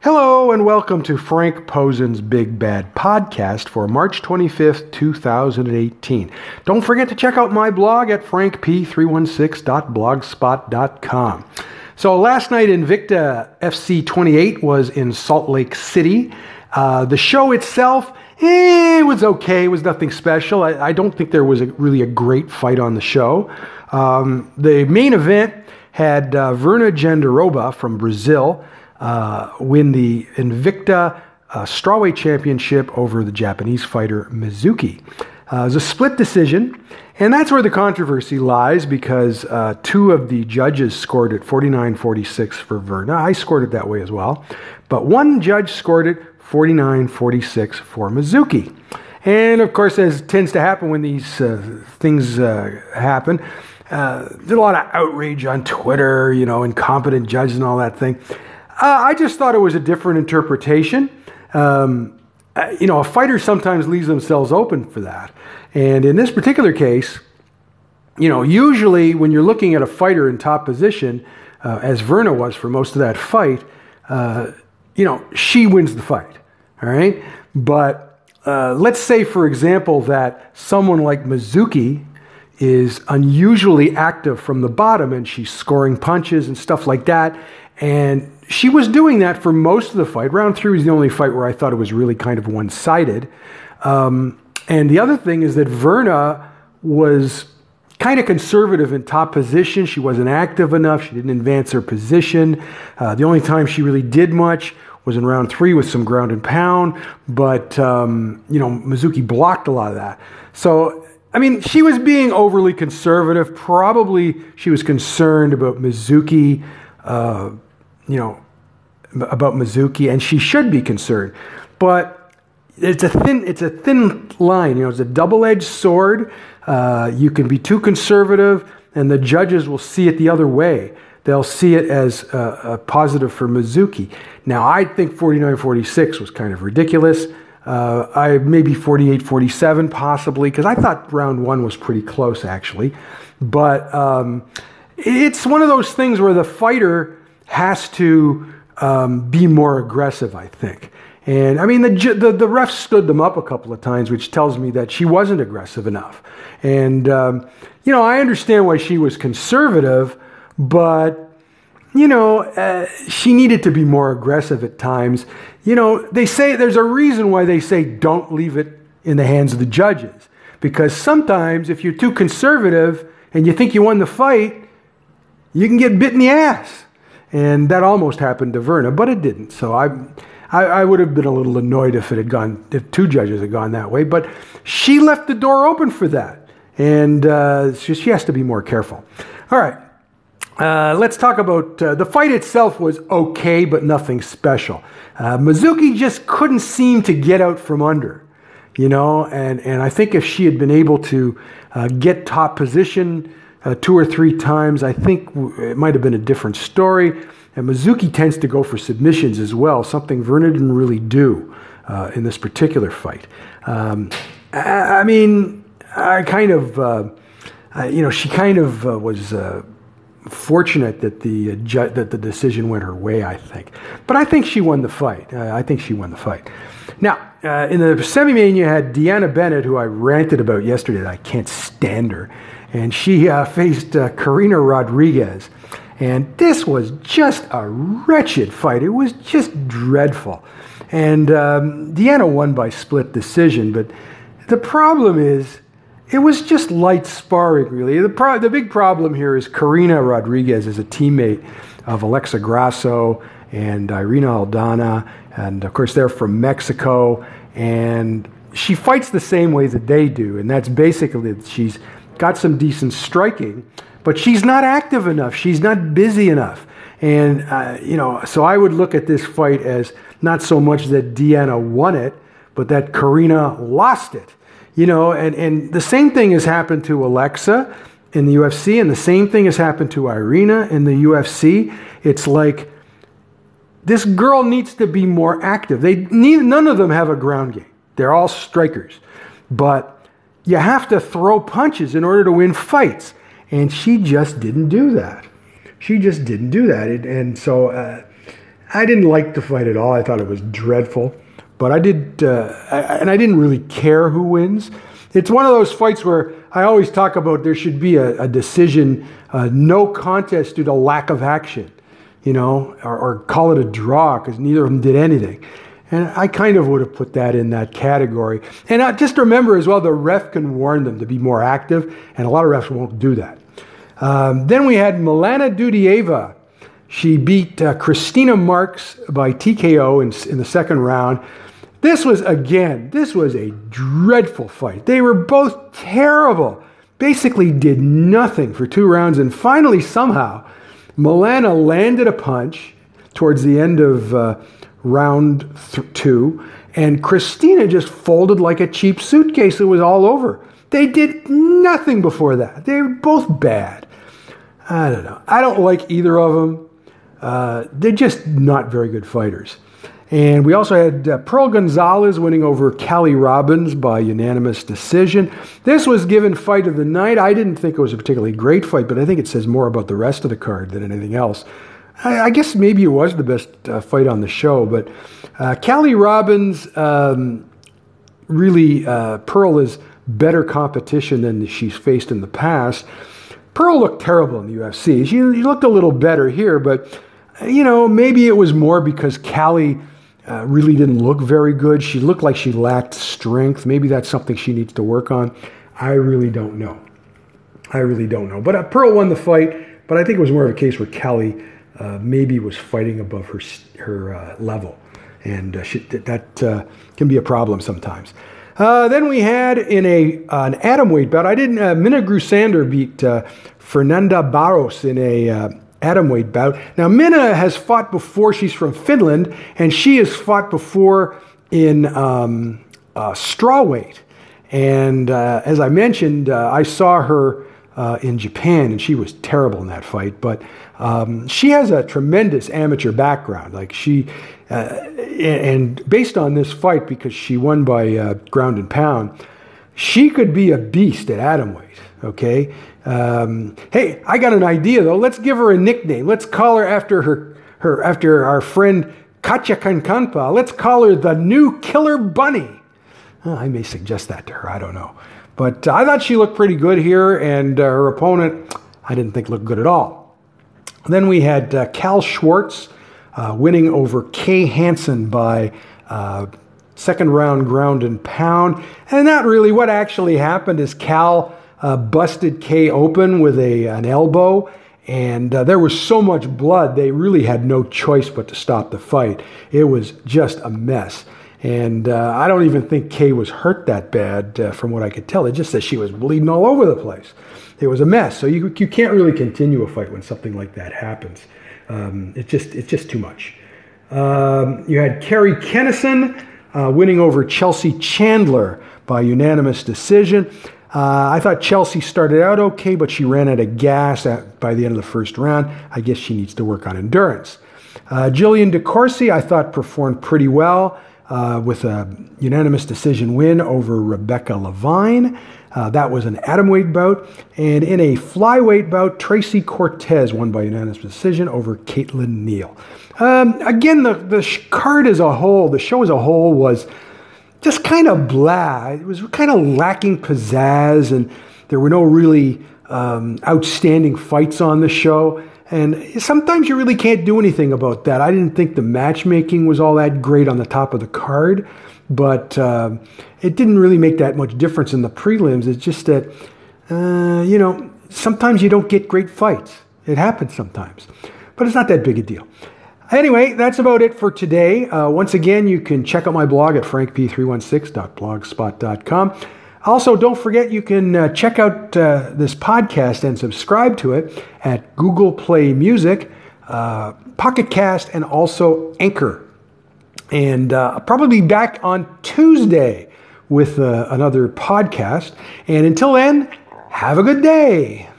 Hello and welcome to Frank Posen's Big Bad Podcast for March 25th, 2018. Don't forget to check out my blog at frankp316.blogspot.com. So last night Invicta FC 28 was in Salt Lake City. Uh, the show itself, eh, it was okay. It was nothing special. I, I don't think there was a, really a great fight on the show. Um, the main event had uh, Virna Jandiroba from Brazil uh, win the Invicta uh, Strawweight Championship over the Japanese fighter Mizuki. Uh, it was a split decision, and that's where the controversy lies because uh, two of the judges scored it 49 46 for Virna. I scored it that way as well. But one judge scored it 49 46 for Mizuki. And of course, as tends to happen when these uh, things uh, happen, uh, there's a lot of outrage on Twitter, you know, incompetent judges and all that thing. Uh, I just thought it was a different interpretation. Um, uh, you know, a fighter sometimes leaves themselves open for that. And in this particular case, you know, usually when you're looking at a fighter in top position, uh, as Virna was for most of that fight, uh, you know, she wins the fight. All right. But uh, let's say, for example, that someone like Mizuki is unusually active from the bottom and she's scoring punches and stuff like that. And she was doing that for most of the fight. Round three was the only fight where I thought it was really kind of one sided. Um, and the other thing is that Virna was kind of conservative in top position. She wasn't active enough. She didn't advance her position. Uh, the only time she really did much was in round three with some ground and pound. But, um, you know, Mizuki blocked a lot of that. So, I mean, she was being overly conservative. Probably she was concerned about Mizuki. Uh, you know, about Mizuki, and she should be concerned. But it's a thin, it's a thin line. You know, it's a double-edged sword. Uh, you can be too conservative, and the judges will see it the other way. They'll see it as a, a positive for Mizuki. Now, I think 49-46 was kind of ridiculous. Uh, I maybe 48-47 possibly because I thought round one was pretty close actually, but um, it's one of those things where the fighter has to um, be more aggressive, I think. And I mean, the, the, the ref stood them up a couple of times, which tells me that she wasn't aggressive enough. And, um, you know, I understand why she was conservative, but, you know, uh, she needed to be more aggressive at times. You know, they say there's a reason why they say don't leave it in the hands of the judges. Because sometimes if you're too conservative and you think you won the fight, you can get bit in the ass. And that almost happened to Virna, but it didn't. So I, I, I, would have been a little annoyed if it had gone, if two judges had gone that way. But she left the door open for that. And uh, she, she, has to be more careful. All right. Uh, let's talk about uh, the fight itself was okay, but nothing special. Uh, Mizuki just couldn't seem to get out from under, you know, and, and I think if she had been able to uh, get top position, uh, two or three times. I think it might have been a different story. And Mizuki tends to go for submissions as well, something Virna didn't really do uh, in this particular fight. Um, I, I, mean, I kind of, uh, I, you know, she kind of uh, was uh, fortunate that the uh, ju- that the decision went her way. I think, but I think she won the fight. I think she won the fight. Now, in the semi-main, you had Deanna Bennett, who I ranted about yesterday. That I can't stand her and she uh, faced uh, Karina Rodriguez. And this was just a wretched fight. It was just dreadful. And um, Deanna won by split decision, but the problem is, it was just light sparring, really. The, pro- the big problem here is Karina Rodriguez is a teammate of Alexa Grasso and Irene Aldana, and of course, they're from Mexico. And she fights the same way that they do, and that's basically she's got some decent striking, but she's not active enough. She's not busy enough. And, uh, you know, so I would look at this fight as not so much that Deanna won it, but that Karina lost it. You know, and, and the same thing has happened to Alexa in the UFC, and the same thing has happened to Irina in the UFC. It's like this girl needs to be more active. They need, none of them have a ground game. They're all strikers. But you have to throw punches in order to win fights. And she just didn't do that. She just didn't do that. And so, uh, I didn't like the fight at all. I thought it was dreadful, but I did, uh, I, and I didn't really care who wins. It's one of those fights where I always talk about there should be a, a decision, uh, no contest due to lack of action, you know, or, or call it a draw because neither of them did anything. And I kind of would have put that in that category. And uh, just remember as well, the ref can warn them to be more active, and a lot of refs won't do that. Um, then we had Milana Dudieva. She beat uh, Christina Marks by TKO in, in the second round. This was, again, this was a dreadful fight. They were both terrible. Basically, did nothing for two rounds, and finally, somehow, Milana landed a punch towards the end of uh, round th- two, and Christina just folded like a cheap suitcase. It was all over. They did nothing before that. They were both bad. I don't know. I don't like either of them. Uh, they're just not very good fighters. And we also had uh, Pearl Gonzalez winning over Kali Robbins by unanimous decision. This was given fight of the night. I didn't think it was a particularly great fight, but I think it says more about the rest of the card than anything else. I, I guess maybe it was the best uh, fight on the show, but uh, Kali Robbins um, really, uh, Pearl is better competition than she's faced in the past. Pearl looked terrible in the UFC. She looked a little better here, but you know, maybe it was more because Kali uh, really didn't look very good. She looked like she lacked strength. Maybe that's something she needs to work on. I really don't know. I really don't know. But uh, Pearl won the fight, but I think it was more of a case where Kali uh, maybe was fighting above her her uh, level, and uh, she, that uh, can be a problem sometimes. then we had in a an atomweight bout. I didn't. Uh, Minna Grusander beat Fernanda Barros in a atomweight bout. Now, Minna has fought before. She's from Finland, and she has fought before in um, uh, strawweight. And as I mentioned, I saw her uh, in Japan, and she was terrible in that fight. But um, she has a tremendous amateur background. Like she, uh, and based on this fight, because she won by uh, ground and pound, she could be a beast at atomweight. Okay, um, hey, I got an idea though. Let's give her a nickname. Let's call her after her, her after our friend Katja Kankaanpää. Let's call her the new Killer Bunny. Uh, I may suggest that to her. I don't know. But I thought she looked pretty good here, and uh, her opponent, I didn't think looked good at all. Then we had uh, Cal Schwartz uh, winning over Kay Hansen by second round ground and pound. And not really what actually happened is Cal uh, busted Kay open with a, an elbow, and uh, there was so much blood, they really had no choice but to stop the fight. It was just a mess. And uh, I don't even think Kay was hurt that bad uh, from what I could tell. It just says she was bleeding all over the place. It was a mess. So you, you can't really continue a fight when something like that happens. Um, it's, just, it's just too much. Um, you had Kerri Kenneson uh, winning over Chelsea Chandler by unanimous decision. Uh, I thought Chelsea started out okay, but she ran out of gas at, by the end of the first round. I guess she needs to work on endurance. Uh, Jillian DeCoursey, I thought, performed pretty well uh, with a unanimous decision win over Rebecca Levine. Uh, that was an atomweight bout. And in a flyweight bout, Tracy Cortez won by unanimous decision over Caitlin Neal. Um, again, the, the card as a whole, the show as a whole was just kind of blah. It was kind of lacking pizzazz, and there were no really um, outstanding fights on the show. And sometimes you really can't do anything about that. I didn't think the matchmaking was all that great on the top of the card, but uh, it didn't really make that much difference in the prelims. It's just that, uh, you know, sometimes you don't get great fights. It happens sometimes, but it's not that big a deal. Anyway, that's about it for today. Uh, once again, you can check out my blog at frankp316.blogspot.com. Also, don't forget you can uh, check out uh, this podcast and subscribe to it at Google Play Music, uh, Pocket Cast, and also Anchor. And uh, I'll probably be back on Tuesday with uh, another podcast. And until then, have a good day.